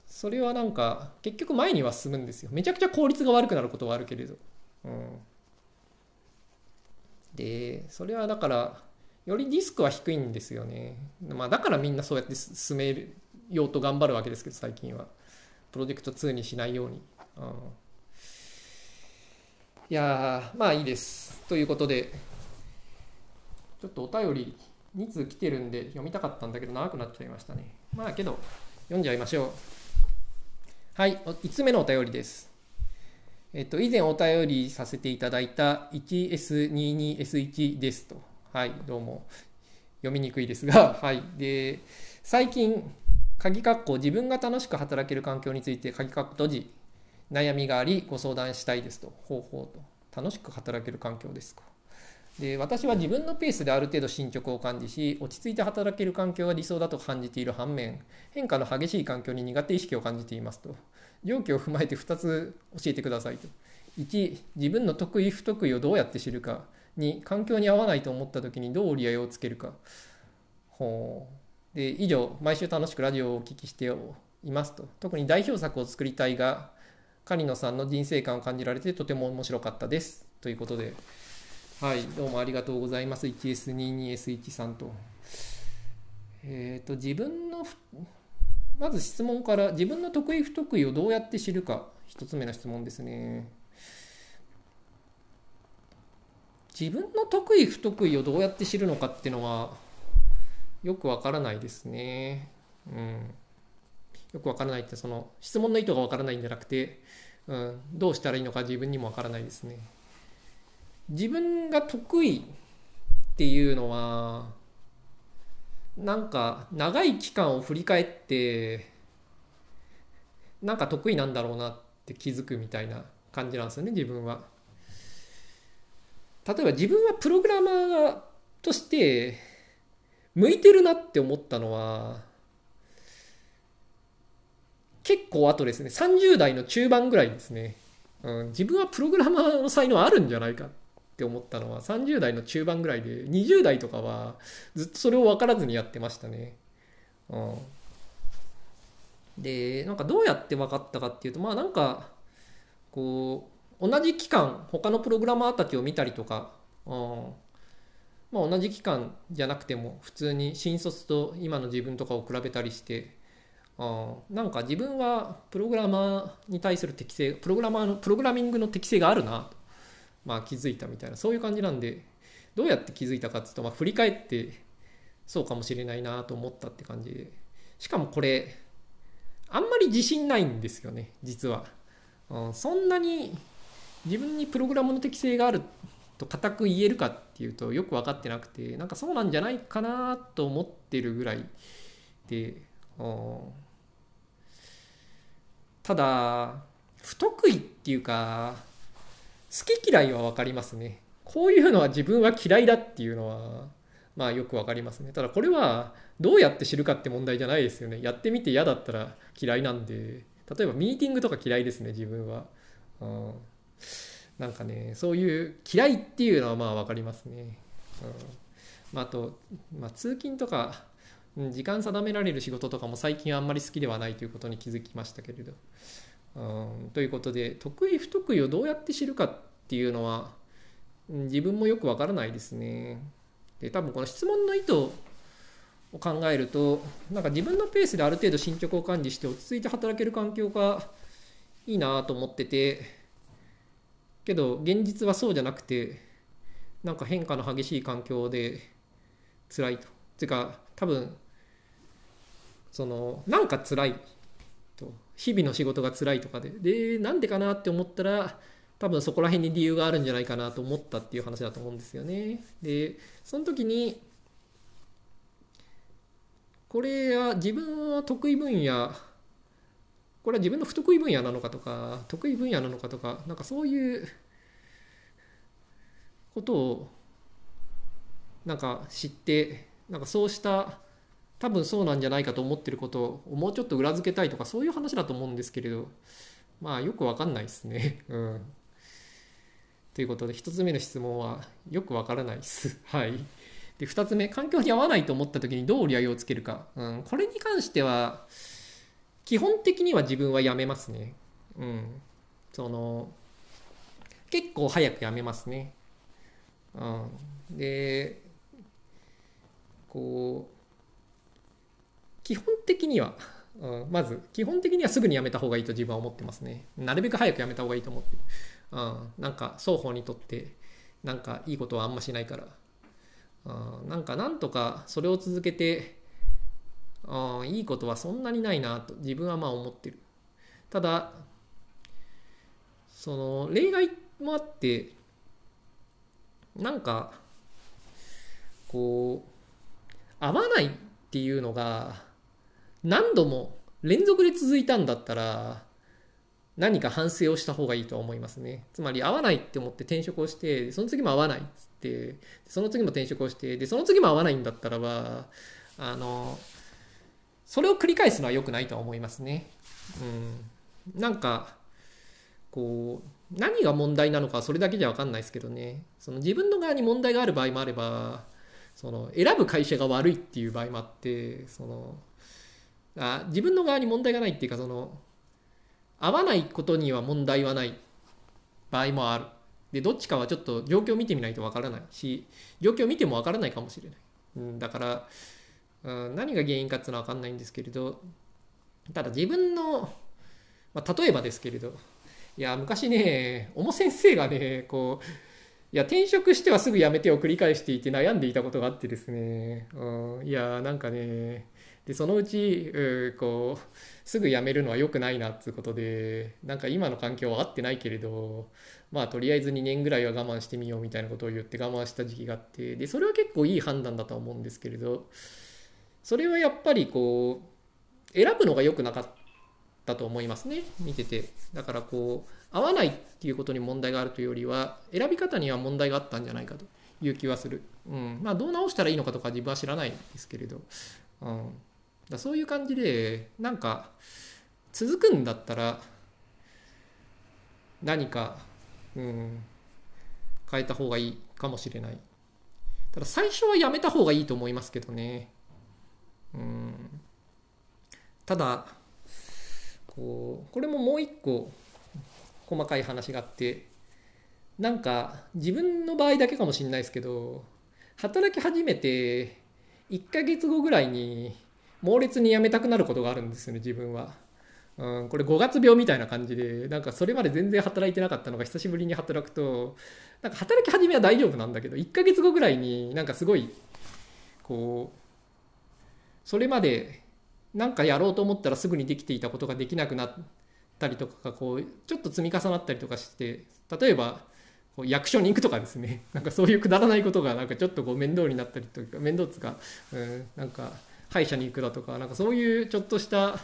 それはなんか結局前には進むんですよ。めちゃくちゃ効率が悪くなることはあるけれど。うん、で、それはだから、よりリスクは低いんですよね。まあ、だからみんなそうやって進めようと頑張るわけですけど、最近は。プロジェクト2にしないように。うん、いやまあいいです。ということで、ちょっとお便り2通来てるんで読みたかったんだけど長くなっちゃいましたね。まあけど、読んじゃいましょう。はい、5つ目のお便りです。えっと、以前お便りさせていただいた 1S22S1 ですと。はい、どうも。読みにくいですが、はい。で、最近、鍵括弧自分が楽しく働ける環境について鍵括弧閉じ、悩みがありご相談したいですと。方法と。楽しく働ける環境ですか。で私は自分のペースである程度進捗を感じし落ち着いて働ける環境が理想だと感じている反面変化の激しい環境に苦手意識を感じていますと。状況を踏まえて2つ教えてくださいと。1自分の得意不得意をどうやって知るか。に環境に合わないと思った時にどう折り合いをつけるか。ほう。で以上毎週楽しくラジオをお聞きしていますと。特に代表作を作りたいが狩野さんの人生観を感じられてとても面白かったです。ということではいどうもありがとうございます 1S22S1 さんとえっ、ー、と自分のまず質問から自分の得意不得意をどうやって知るか一つ目の質問ですね自分の得意不得意をどうやって知るのかっていうのはよくわからないですね。うん。よくわからないってその質問の意図がわからないんじゃなくて、うん、どうしたらいいのか自分にもわからないですね。自分が得意っていうのはなんか長い期間を振り返ってなんか得意なんだろうなって気づくみたいな感じなんですよね自分は。例えば自分はプログラマーとして向いてるなって思ったのは結構後ですね。30代の中盤ぐらいですね、うん、自分はプログラマーの才能あるんじゃないかっって思ったのは30代の中盤ぐらいで20代とかはずっとそれを分からずにやってましたね、うん、でなんかどうやって分かったかっていうとまあなんかこう同じ期間他のプログラマーたちを見たりとか、うん。まあ、同じ期間じゃなくても普通に新卒と今の自分とかを比べたりして、うん、なんか自分はプログラマーに対する適性プログラマーのプログラミングの適性があるな。と、まあ、気づいたみたいなそういう感じなんでどうやって気づいたかっていうと、まあ、振り返ってそうかもしれないなと思ったって感じでしかもこれあんまり自信ないんですよね実は、うん、そんなに自分にプログラムの適性があると固く言えるかっていうとよく分かってなくてなんかそうなんじゃないかなと思ってるぐらいでただ不得意っていうか好き嫌いは分かりますねこういうのは自分は嫌いだっていうのはまあよく分かりますねただこれはどうやって知るかって問題じゃないですよねやってみて嫌だったら嫌いなんで例えばミーティングとか嫌いですね自分は。うんなんかねそういう嫌いっていうのはまあ分かりますね。うんあ、あと、まあ、通勤とか時間定められる仕事とかも最近あんまり好きではないということに気づきましたけれど。ということで得意不得意をどうやって知るかっていうのは自分もよくわからないですね。で多分この質問の意図を考えるとなんか自分のペースである程度進捗を管理して落ち着いて働ける環境がいいなと思っててけど現実はそうじゃなくてなんか変化の激しい環境で辛いとていうか多分そのなんか辛いと日々の仕事が辛いとかででなんでかなって思ったら多分そこら辺に理由があるんじゃないかなと思ったっていう話だと思うんですよね。でその時にこれは自分は得意分野これは自分の不得意分野なのかとか得意分野なのかとかなんかそういうことをなんか知ってなんかそうした多分そうなんじゃないかと思ってることをもうちょっと裏付けたいとかそういう話だと思うんですけれどまあよくわかんないですね。うん。ということで1つ目の質問はよくわからないです。はい。で2つ目環境に合わないと思った時にどう売り上げをつけるか。うん、これに関しては基本的には自分はやめますね。うん。その結構早くやめますね。うん。でこう基本的には、うん、まず基本的にはすぐにやめた方がいいと自分は思ってますね。なるべく早くやめた方がいいと思ってる、うん、なんか双方にとってなんかいいことはあんましないから、うん、なんかなんとかそれを続けて、うん、いいことはそんなにないなと自分はまあ思ってる。ただその例外もあってなんかこう合わないっていうのが何度も連続で続いたんだったら何か反省をした方がいいとは思いますね。つまり合わないって思って転職をして、その次も合わないっつって、その次も転職をして、で、その次も合わないんだったらば、あの、それを繰り返すのは良くないとは思いますね。うん。なんか、こう、何が問題なのかそれだけじゃ分かんないですけどね。その自分の側に問題がある場合もあれば、その選ぶ会社が悪いっていう場合もあって、その、あ自分の側に問題がないっていうかその合わないことには問題はない。場合もある。でどっちかはちょっと状況を見てみないとわからないし状況を見てもわからないかもしれない、うん、だから、うん、何が原因かっていうのは分かんないんですけれどただ自分の、まあ、例えばですけれどいや昔ね小野先生がねこういや転職してはすぐ辞めてを繰り返していて悩んでいたことがあってですね、うん、いやなんかねでそのうちうこうすぐ辞めるのは良くないなっていうことでなんか今の環境は合ってないけれどまあとりあえず2年ぐらいは我慢してみようみたいなことを言って我慢した時期があってでそれは結構いい判断だとは思うんですけれどそれはやっぱりこう選ぶのが良くなかったと思いますね見てて。だからこう合わないっていうことに問題があるというよりは選び方には問題があったんじゃないかという気はする、うん、まあどう直したらいいのかとか自分は知らないですけれど、うん、だそういう感じでなんか続くんだったら何か、うん、変えた方がいいかもしれない。ただ最初はやめた方がいいと思いますけどね。うん、ただこうこれももう一個細かい話があってなんか自分の場合だけかもしれないですけど働き始めて1ヶ月後ぐらいに猛烈に辞めたくなることがあるんですよね自分は。うん、これ5月病みたいな感じでなんかそれまで全然働いてなかったのが久しぶりに働くとなんか働き始めは大丈夫なんだけど1ヶ月後ぐらいになんかすごいこうそれまでなんかやろうと思ったらすぐにできていたことができなくなったりとかがこうちょっと積み重なったりとかして例えばこう役所に行くとかですね なんかそういうくだらないことがなんかちょっとこう面倒になったりとか面倒つか、うん、なんか歯医者に行くだとかなんかそういうちょっとした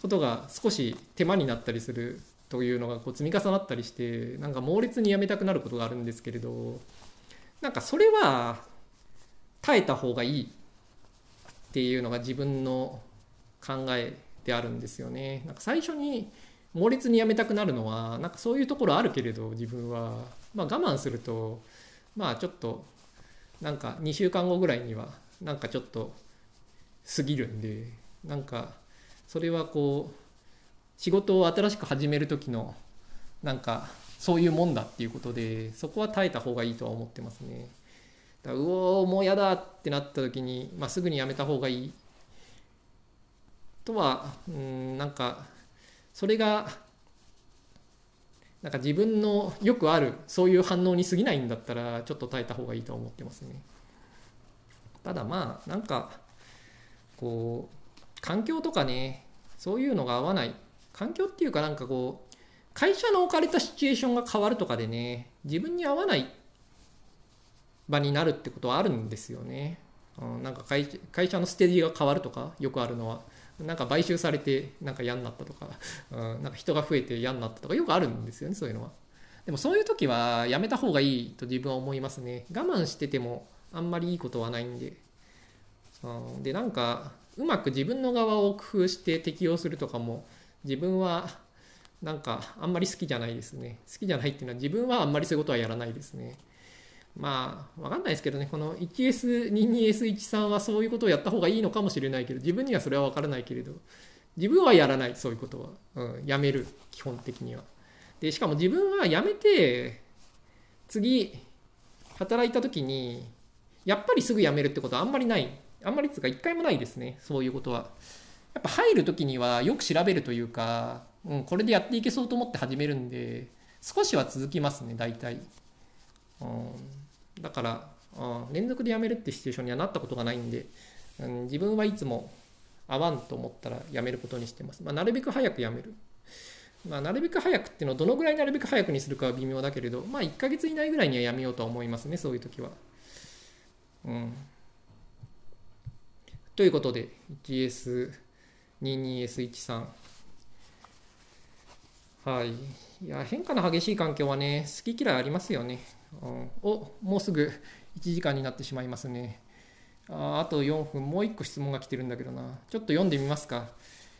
ことが少し手間になったりするというのがこう積み重なったりしてなんか猛烈にやめたくなることがあるんですけれどなんかそれは耐えた方がいいっていうのが自分の考えであるんですよね。なんか最初に猛烈にやめたくなるのはなんかそういうところあるけれど自分は、まあ、我慢するとまあちょっとなんか2週間後ぐらいにはなんかちょっと過ぎるんでなんかそれはこう仕事を新しく始める時のなんかそういうもんだっていうことでそこは耐えた方がいいとは思ってますね。だうおもうやだってなった時に、まあ、すぐにやめた方がいいとはうんなんかそれがなんか自分のよくあるそういう反応に過ぎないんだったらちょっと耐えた方がいいと思ってますね。ただまあなんかこう環境とかねそういうのが合わない環境っていうかなんかこう会社の置かれたシチュエーションが変わるとかでね自分に合わない場になるってことはあるんですよね。うん、なんか会会社のステージが変わるとかよくあるのはなんか買収されてなんか嫌になったとか、うん、なんか人が増えて嫌になったとかよくあるんですよねそういうのは。でもそういう時はやめた方がいいと自分は思いますね。我慢しててもあんまりいいことはないんで。うん、でなんかうまく自分の側を工夫して適用するとかも自分はなんかあんまり好きじゃないですね。好きじゃないっていうのは自分はあんまりそういうことはやらないですね。まあ、わかんないですけどね、この 1S22S13 はそういうことをやった方がいいのかもしれないけど、自分にはそれはわからないけれど、自分はやらない、そういうことは。うん、やめる、基本的には。で、しかも自分はやめて、次、働いた時に、やっぱりすぐ辞めるってことはあんまりない。あんまりつか一回もないですね、そういうことは。やっぱ入る時にはよく調べるというか、うん、これでやっていけそうと思って始めるんで、少しは続きますね、大体。うん、だから、うん、連続で辞めるってシチュエーションにはなったことがないんで、うん、自分はいつも合わんと思ったら辞めることにしてます。まあ、なるべく早く辞める。まあ、なるべく早くっていうのはどのぐらいなるべく早くにするかは微妙だけれど、まあ、1ヶ月以内ぐらいにはやめようとは思いますね、そういう時は。うん。ということで、1S22S13。はい。いや、変化の激しい環境はね、好き嫌いありますよね。うん、お、もうすぐ1時間になってしまいますね。ああと4分、もう1個質問が来てるんだけどな。ちょっと読んでみますか。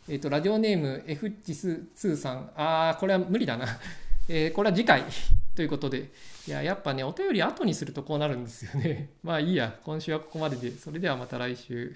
えっ、ー、と、ラジオネーム F チス2さん。ああ、これは無理だな。えー、これは次回ということで。いや、やっぱね、お便り後にするとこうなるんですよね。まあいいや、今週はここまでで。それではまた来週。